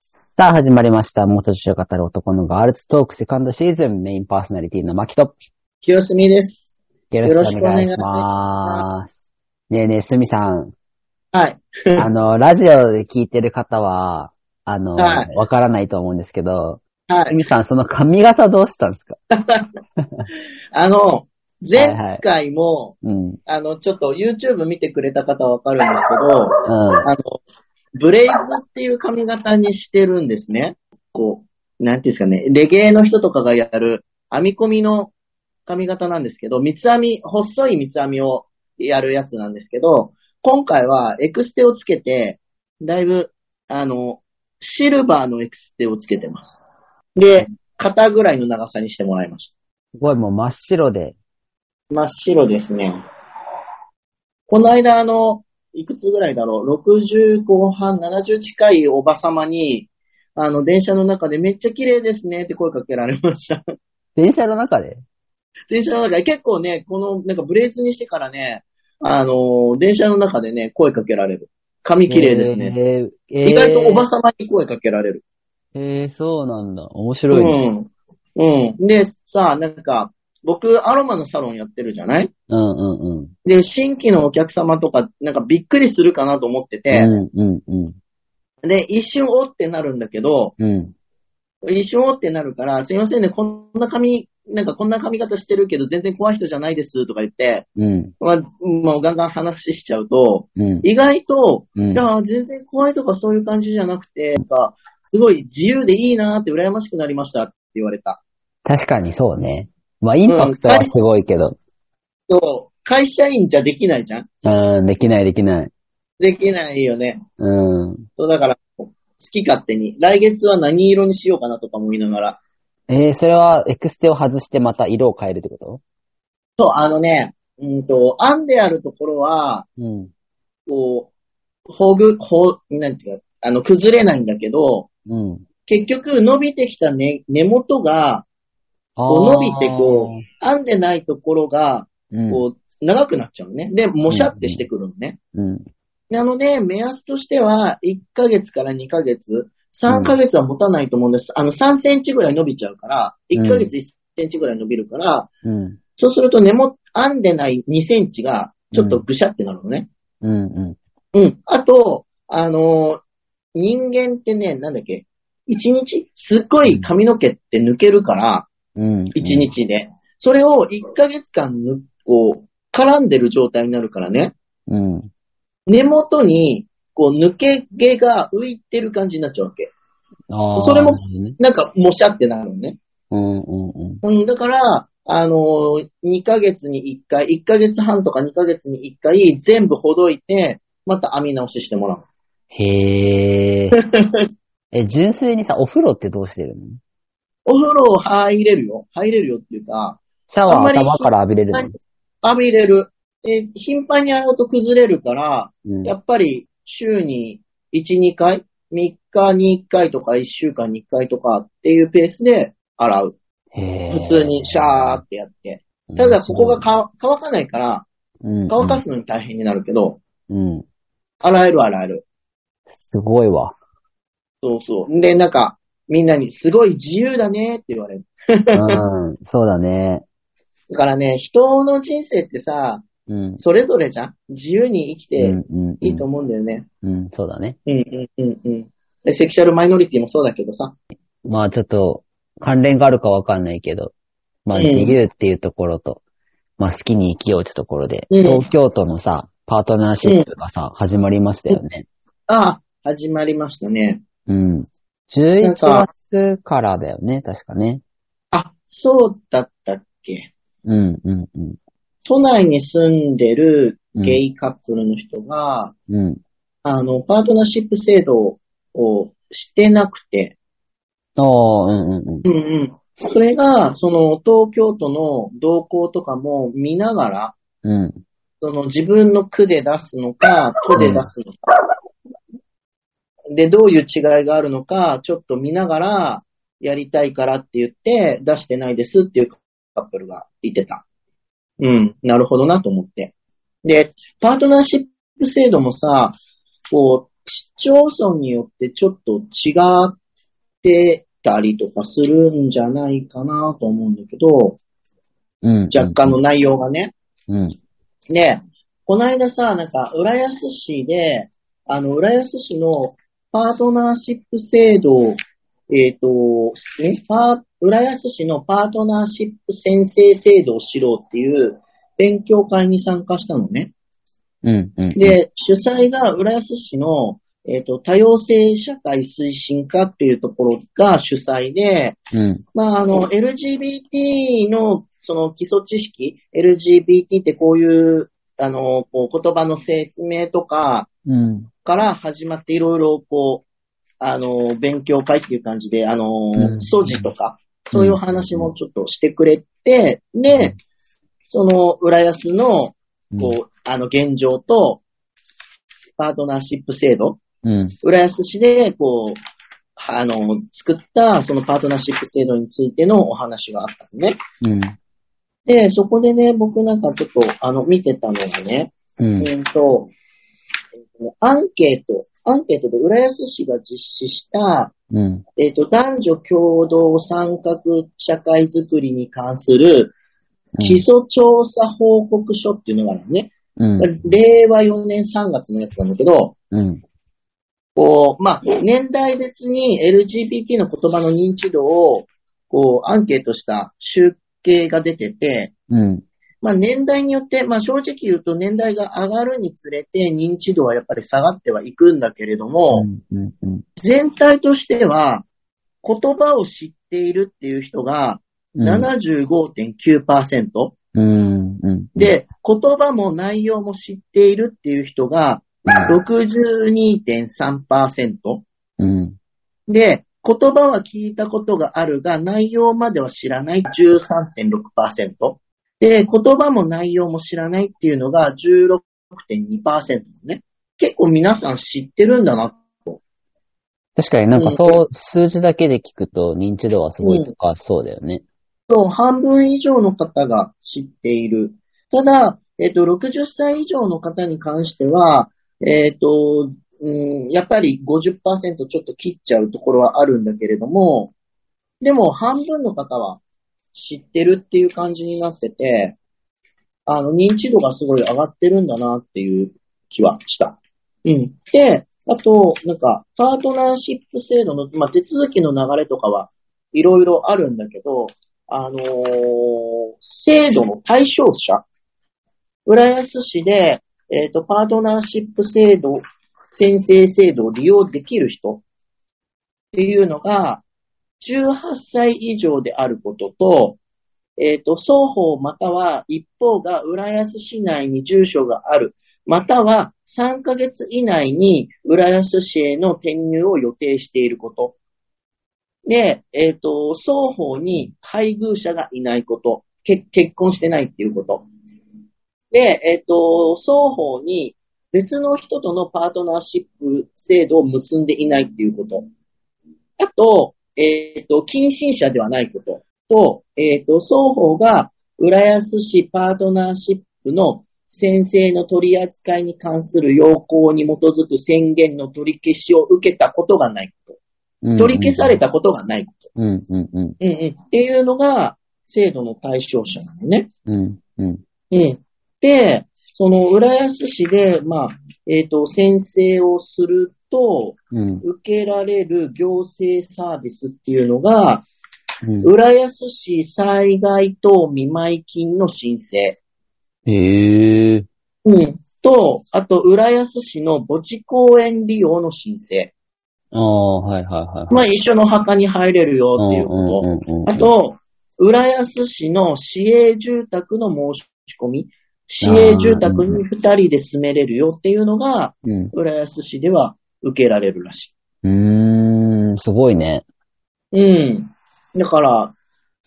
さあ、始まりました。元女子を語る男のガールズトークセカンドシーズンメインパーソナリティのマキト。清澄です。よろしくお願いします。ねえねえ、すみさん。はい。あの、ラジオで聞いてる方は、あの、わ、はいからないと思うんですけど、はい。すみさん、その髪型どうしたんですか？あの、前回も、うん。うん。あの、ちょっと YouTube 見てくれた方はわかるんですけど、あの、ブレイズっていう髪型にしてるんですね。こう、なんていうんですかね、レゲエの人とかがやる編み込みの髪型なんですけど、三つ編み、細い三つ編みをやるやつなんですけど、今回はエクステをつけて、だいぶ、あの、シルバーのエクステをつけてます。で、肩ぐらいの長さにしてもらいました。すごいもう真っ白で。真っ白ですね。この間、あの、いくつぐらいだろう ?60 後半、70近いおばさまに、あの、電車の中でめっちゃ綺麗ですねって声かけられました。電車の中で？電車の中で結構ね、この、なんかブレーズにしてからね、あの、電車の中でね、声かけられる。髪綺麗ですね。えーえー意外とおばさまに声かけられる。えー、そうなんだ。面白いね。うん。うん。で、さ、なんか、僕、アロマのサロンやってるじゃない？うんうんうん。で、新規のお客様とか、なんかびっくりするかなと思ってて、うんうんうん。で、一瞬おってなるんだけど、うん。一瞬おってなるから、すいませんね、こんな髪、なんかこんな髪型してるけど全然怖い人じゃないですとか言って、うん。まあ、もうガンガン話しちゃうと、うん。意外と、うんいや、全然怖いとかそういう感じじゃなくて、なんか、すごい自由でいいなーって羨ましくなりましたって言われた。確かにそうね。まあ、インパクトはすごいけど。そう、会社員じゃできないじゃんうん、できないできない。できないよね。うん。そう、だから、好き勝手に、来月は何色にしようかなとかも言いながら、えー、それはエクステを外してまた色を変えるってこと？そう、あのね、うんと、案であるところは、うん。こう、ほぐ、ほ、なんていうか、あの、崩れないんだけど、うん。結局伸びてきた根、根元が、あこう伸びてこ編んでないところが、う、うん。こう、長くなっちゃうのね。で、もしゃってしてくるのね。うん。なので、目安としては、1ヶ月から2ヶ月、3ヶ月は持たないと思うんです。あの、3センチぐらい伸びちゃうから、1ヶ月1センチぐらい伸びるから、うん。そうすると根も、編んでない2センチが、ちょっとぐしゃってなるのね。うん。ううん。あと、あのー人間ってね、なんだっけ、一日すっごい髪の毛って抜けるから、ん。うん。一。日で。それを1ヶ月間ぬ、こう、絡んでる状態になるからね、うん。根元に、こう、抜け毛が浮いてる感じになっちゃうわけ。ああ。それもなんか、もしゃってなるのね。うんうんうん。うん、だから、あのー、2ヶ月に1回、1ヶ月半とか2ヶ月に1回、全部ほどいて、また編み直ししてもらう。へえ。え、純粋にさ、お風呂ってどうしてるの？お風呂入れるよ。入れるよっていうか、シャワー頭から浴びれるの？浴びれる。え、頻繁に洗うと崩れるから、うん。やっぱり週に1、2回 ?3 日に1回とか1週間に1回とかっていうペースで洗う。普通にシャーってやって。ただここがか乾かないから、うん、乾かすのに大変になるけど、うん。洗える洗える。すごいわ。そうそう。で、なんか、みんなにすごい自由だねって言われる。うん。そうだね。だからね、人の人生ってさ、うん。それぞれじゃん？自由に生きてうんうんうんいいと思うんだよね。うん、そうだね。うんうんうんうん。で、セクシャルマイノリティもそうだけどさ。まあちょっと、関連があるかわかんないけど、まあうん自由っていうところと、まあ好きに生きようってところで、うん東京都のさ、パートナーシップがさ、始まりましたよね。ああ、始まりましたね。うん。な11んか月からだよね、確かね。あ、そうだったっけ？うん、うん、うん。都内に住んでるゲイカップルの人が、うん。あの、パートナーシップ制度をしてなくて、おー、うん、うん、うんうん。それが、その、東京都の動向とかも見ながら、うん。うん。その自分の区で出すのか、都で出すのか、で、どういう違いがあるのか、ちょっと見ながら、やりたいからって言って、出してないですっていうカップルがいてた。うん、なるほどなと思って。で、パートナーシップ制度もさ、こう、市町村によってちょっと違ってたりとかするんじゃないかなと思うんだけど、うん。若干の内容がね。うん。で、この間さ、なんか、浦安市で、あの、浦安市のパートナーシップ制度、えっ、と、ね、パー、浦安市のパートナーシップ宣誓制度を知ろうっていう勉強会に参加したのね。うん。うん。で、主催が浦安市の、えっ、と、多様性社会推進課っていうところが主催で、うん。まあ、あの、LGBT の、その基礎知識、LGBT ってこういう、あの、こう言葉の説明とかうん。から始まっていろいろ、こう、あの、勉強会っていう感じで、あのうん、素地とか、そういう話もちょっとしてくれて、で、その、浦安の、こう、あの、現状と、パートナーシップ制度、うん。浦安市で、こう、あの、作った、そのパートナーシップ制度についてのお話があったのね。うん。で、そこでね、僕なんかちょっと、あの、見てたのがね、うん。えっと、アンケート、アンケートで浦安市が実施した、うん。えっと、男女共同参画社会づくりに関する基礎調査報告書っていうのがあるのね。うん。令和4年3月のやつなんだけど、うん。こう、まあ、年代別に LGBT の言葉の認知度を、こう、アンケートした集計が出てて、うん。まあ、年代によって、まあ、正直言うと年代が上がるにつれて認知度はやっぱり下がってはいくんだけれども、うん。うん。全体としては、言葉を知っているっていう人が75.9%、うん。うん。で、言葉も内容も知っているっていう人が62.3%、うん。で、言葉は聞いたことがあるが、内容までは知らない13.6%。で、言葉も内容も知らないっていうのが16.2%ね。結構皆さん知ってるんだな。確かになんかそう、数字だけで聞くと認知度はすごい高そうだよね。そう、半分以上の方が知っている。ただ、えっ、と、60歳以上の方に関しては、えっ、と、うん、やっぱり50%ちょっと切っちゃうところはあるんだけれども、でも半分の方は知ってるっていう感じになってて、あの、認知度がすごい上がってるんだなっていう気はした。うん。で、あと、なんか、パートナーシップ制度の、まあ、手続きの流れとかはいろいろあるんだけど、あのー制度の対象者、浦安市で、えっ、と、パートナーシップ制度、宣誓制度を利用できる人っていうのが、18歳以上であることと、えっ、と、双方または一方が浦安市内に住所がある、または3ヶ月以内に浦安市への転入を予定していること。で、えっ、と、双方に配偶者がいないこと。結婚してないっていうこと。で、えっ、と、双方に別の人とのパートナーシップ制度を結んでいないっていうこと。あと、えっ、と、近親者ではないこと。と、えっ、と、双方が浦安市パートナーシップの先生の取り扱いに関する要項に基づく宣言の取り消しを受けたことがないこと。取り消されたことがないこと。うん。うん。うん。うんうん。っていうのが制度の対象者なのね。うん。うん。うん。で、その浦安市で、まあ、えっ、と、宣誓をすると、うん。受けられる行政サービスっていうのが、うん。浦安市災害等見舞い金の申請。へえ。うん。と、あと、浦安市の墓地公園利用の申請。ああ、はいはいはい。まあ、一緒の墓に入れるよっていうこと。とあ、と、浦安市の市営住宅の申し込み。市営住宅に二人で住めれるよっていうのが、うん。浦安市では受けられるらしうーん、すごいね。い。うん。だから、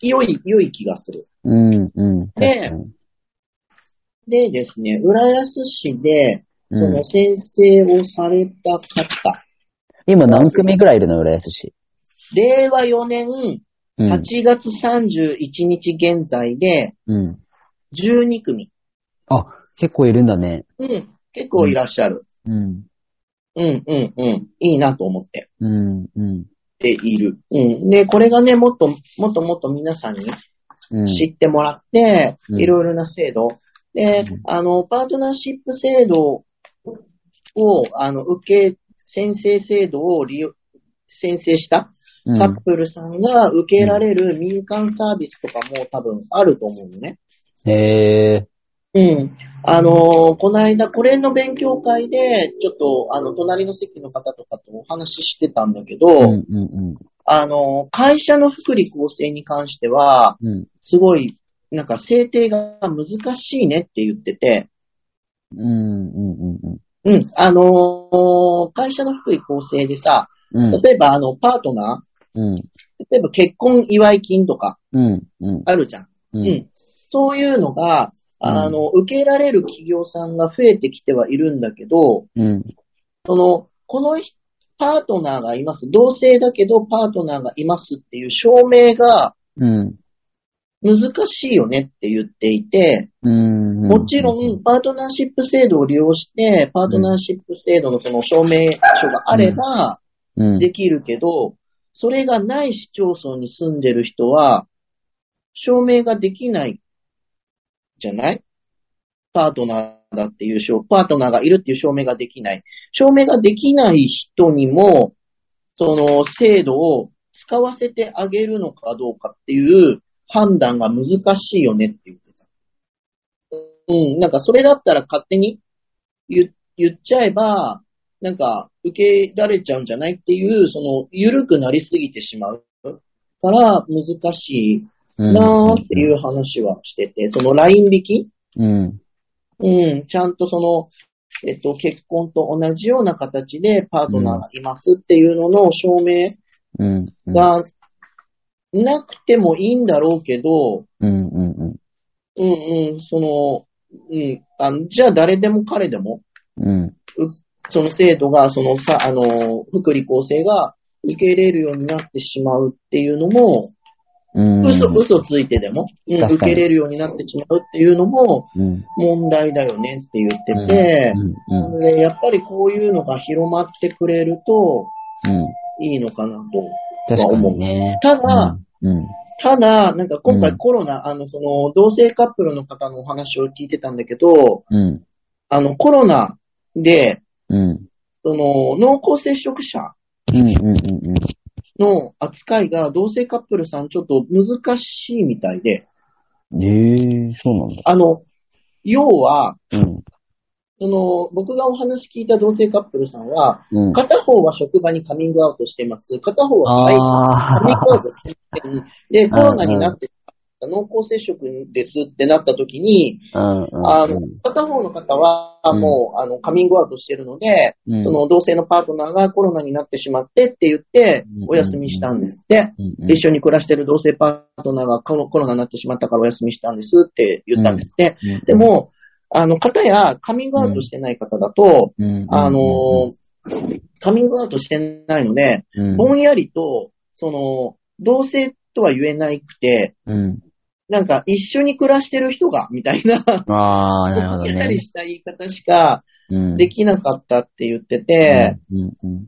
良い、良い気がする。うん、うん。ででですね、浦安市で、そうんの先生をされた方、今何組ぐらいいるの？浦安市。令和4年うん。8月31日現在でうん。12組。あ、結構いるんだね。うん。結構いらっしゃる。うん。うん、うん、うん。いいなと思って。うん、うん。ている。うん。で、これがね、もっと、もっともっと皆さんにうん。知ってもらって、うんいろいろな制度。でうん、あの、パートナーシップ制度を、あの、受け、先生制度を利用、先生したうんカップルさんが受けられる民間サービスとかも多分あると思うのね。へえ。うん。あのーこの間、これの勉強会で、ちょっと、あの、隣の席の方とかとお話ししてたんだけど、うん、うん、あのー会社の福利厚生に関しては、うん。うん。すごい、なんか制定が難しいねって言ってて、うん、うん、うん。うん。あのー会社の福利厚生でさ、うん、例えば、あの、パートナうん、ー、例えば結婚祝い金とかうん、うん。あるじゃん。ううん。そういうのが、あの、受けられる企業さんが増えてきてはいるんだけど、うん、その、この人パートナーがいます。同性だけどパートナーがいますっていう証明がうん。難しいよねって言っていて、うん。もちろん、パートナーシップ制度を利用して、パートナーシップ制度のその証明書があればうん、できるけど、それがない市町村に住んでる人は、証明ができないじゃない？パートナーだっていう証、パートナーがいるっていう証明ができない。証明ができない人にも、その制度を使わせてあげるのかどうかっていう判断が難しいよねって言ってた。うん、なんかそれだったら勝手に言言っちゃえば、なんか受けられちゃうんじゃないっていう、その緩くなりすぎてしまうから難しいなーっていう話はしてて、そのライン引き？うん。うん、ちゃんとその、えっと、結婚と同じような形でパートナーがいますっていうのの証明うん。うん。がなくてもいいんだろうけど、うん。うん。うんうん、その、うん、あのじゃあ誰でも彼でも、うん。その制度が、そのさ、あの、福利厚生が受け入れるようになってしまうっていうのも、うん。嘘、嘘ついてでも、うん、受け入れるようになってしまうっていうのもうん。問題だよねって言ってて、うん。うん。でやっぱりこういうのが広まってくれるとうん。いいのかなと。確かにね。ただ、うん。ただ、なんか今うん回コロナ、あの、その、同性カップルの方のお話を聞いてたんだけど、うん。あの、コロナで、うん。その、濃厚接触者。の扱いが同性カップルさんちょっと難しいみたいで、うん。ええ、そうなんだ。あの、要は、うん。その、僕がお話聞いた同性カップルさんは、うん。片方は職場にカミングアウトしてます。片方は外カミングアウあトして。で、コロナになって、濃厚接触ですってなった時に、あ。うん。うん。あの、片方の方はもう、あの、カミングアウトしてるので、うん、その同性のパートナーがコロナになってしまってって言ってうん、お休みしたんですって。うん、うんで一緒に暮らしてる同性パートナーがコロコロナになってしまったからお休みしたんですって言ったんですって。うんで、も、あの、方やカミングアウトしてない方だと、うん、あの、カミングアウトしてないので、うん、ぼんやりと、その、同性とは言えないくて、うん。なんか一緒に暮らしてる人が、みたいな、ああ、なるほどね やり。した言い方しかうん。できなかったって言ってて、うん、うん、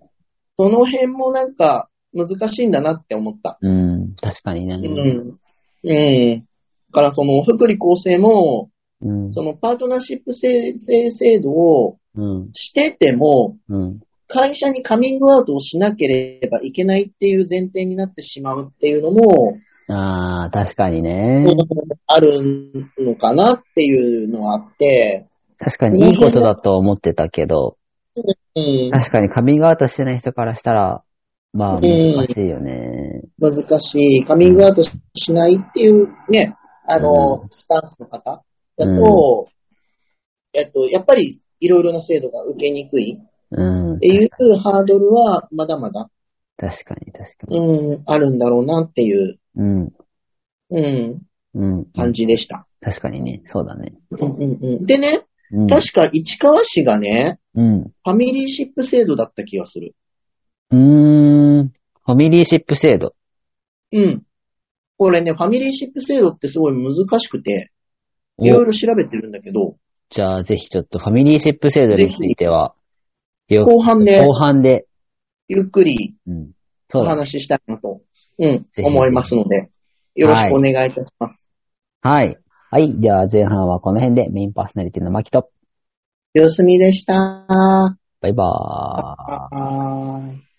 その辺もなんか難しいんだなって思った。うん。うん。確かにね。うん。うん。だからその福利厚生も、うん。そのパートナーシップ制制度をうん。してても、うん。会社にカミングアウトをしなければいけないっていう前提になってしまうっていうのも、ああ、確かにね。あるのかなっていうのはあって、確かにいいことだと思ってたけど、うん、確かにカミングアウトしてない人からしたら、まあ難しいよね。難しい。カミングアウトしないっていうね、あの、スタンスの方だと、えっと、やっぱりいろいろな制度が受けにくいうんっ。ていうハードルはまだまだ、確かに、確かに。うん、あるんだろうなっていう、うん。うん、うん。感じでした。確かにね。そうだね。うんうんうん、でね、うん。確か市川市がね、うん。ファミリーシップ制度だった気がする。うーん。ファミリーシップ制度。うん。これね、ファミリーシップ制度ってすごい難しくて、おいろいろ調べてるんだけど、じゃあぜひちょっとファミリーシップ制度については、後半で、後半で、ゆっくりうん。お。話ししたいなと、うん、思いますので、よろしくお願いいたします。はい。はい。では前半はこの辺でメインパーソナリティのマキと、よすみでした。バイバーイ。はーい。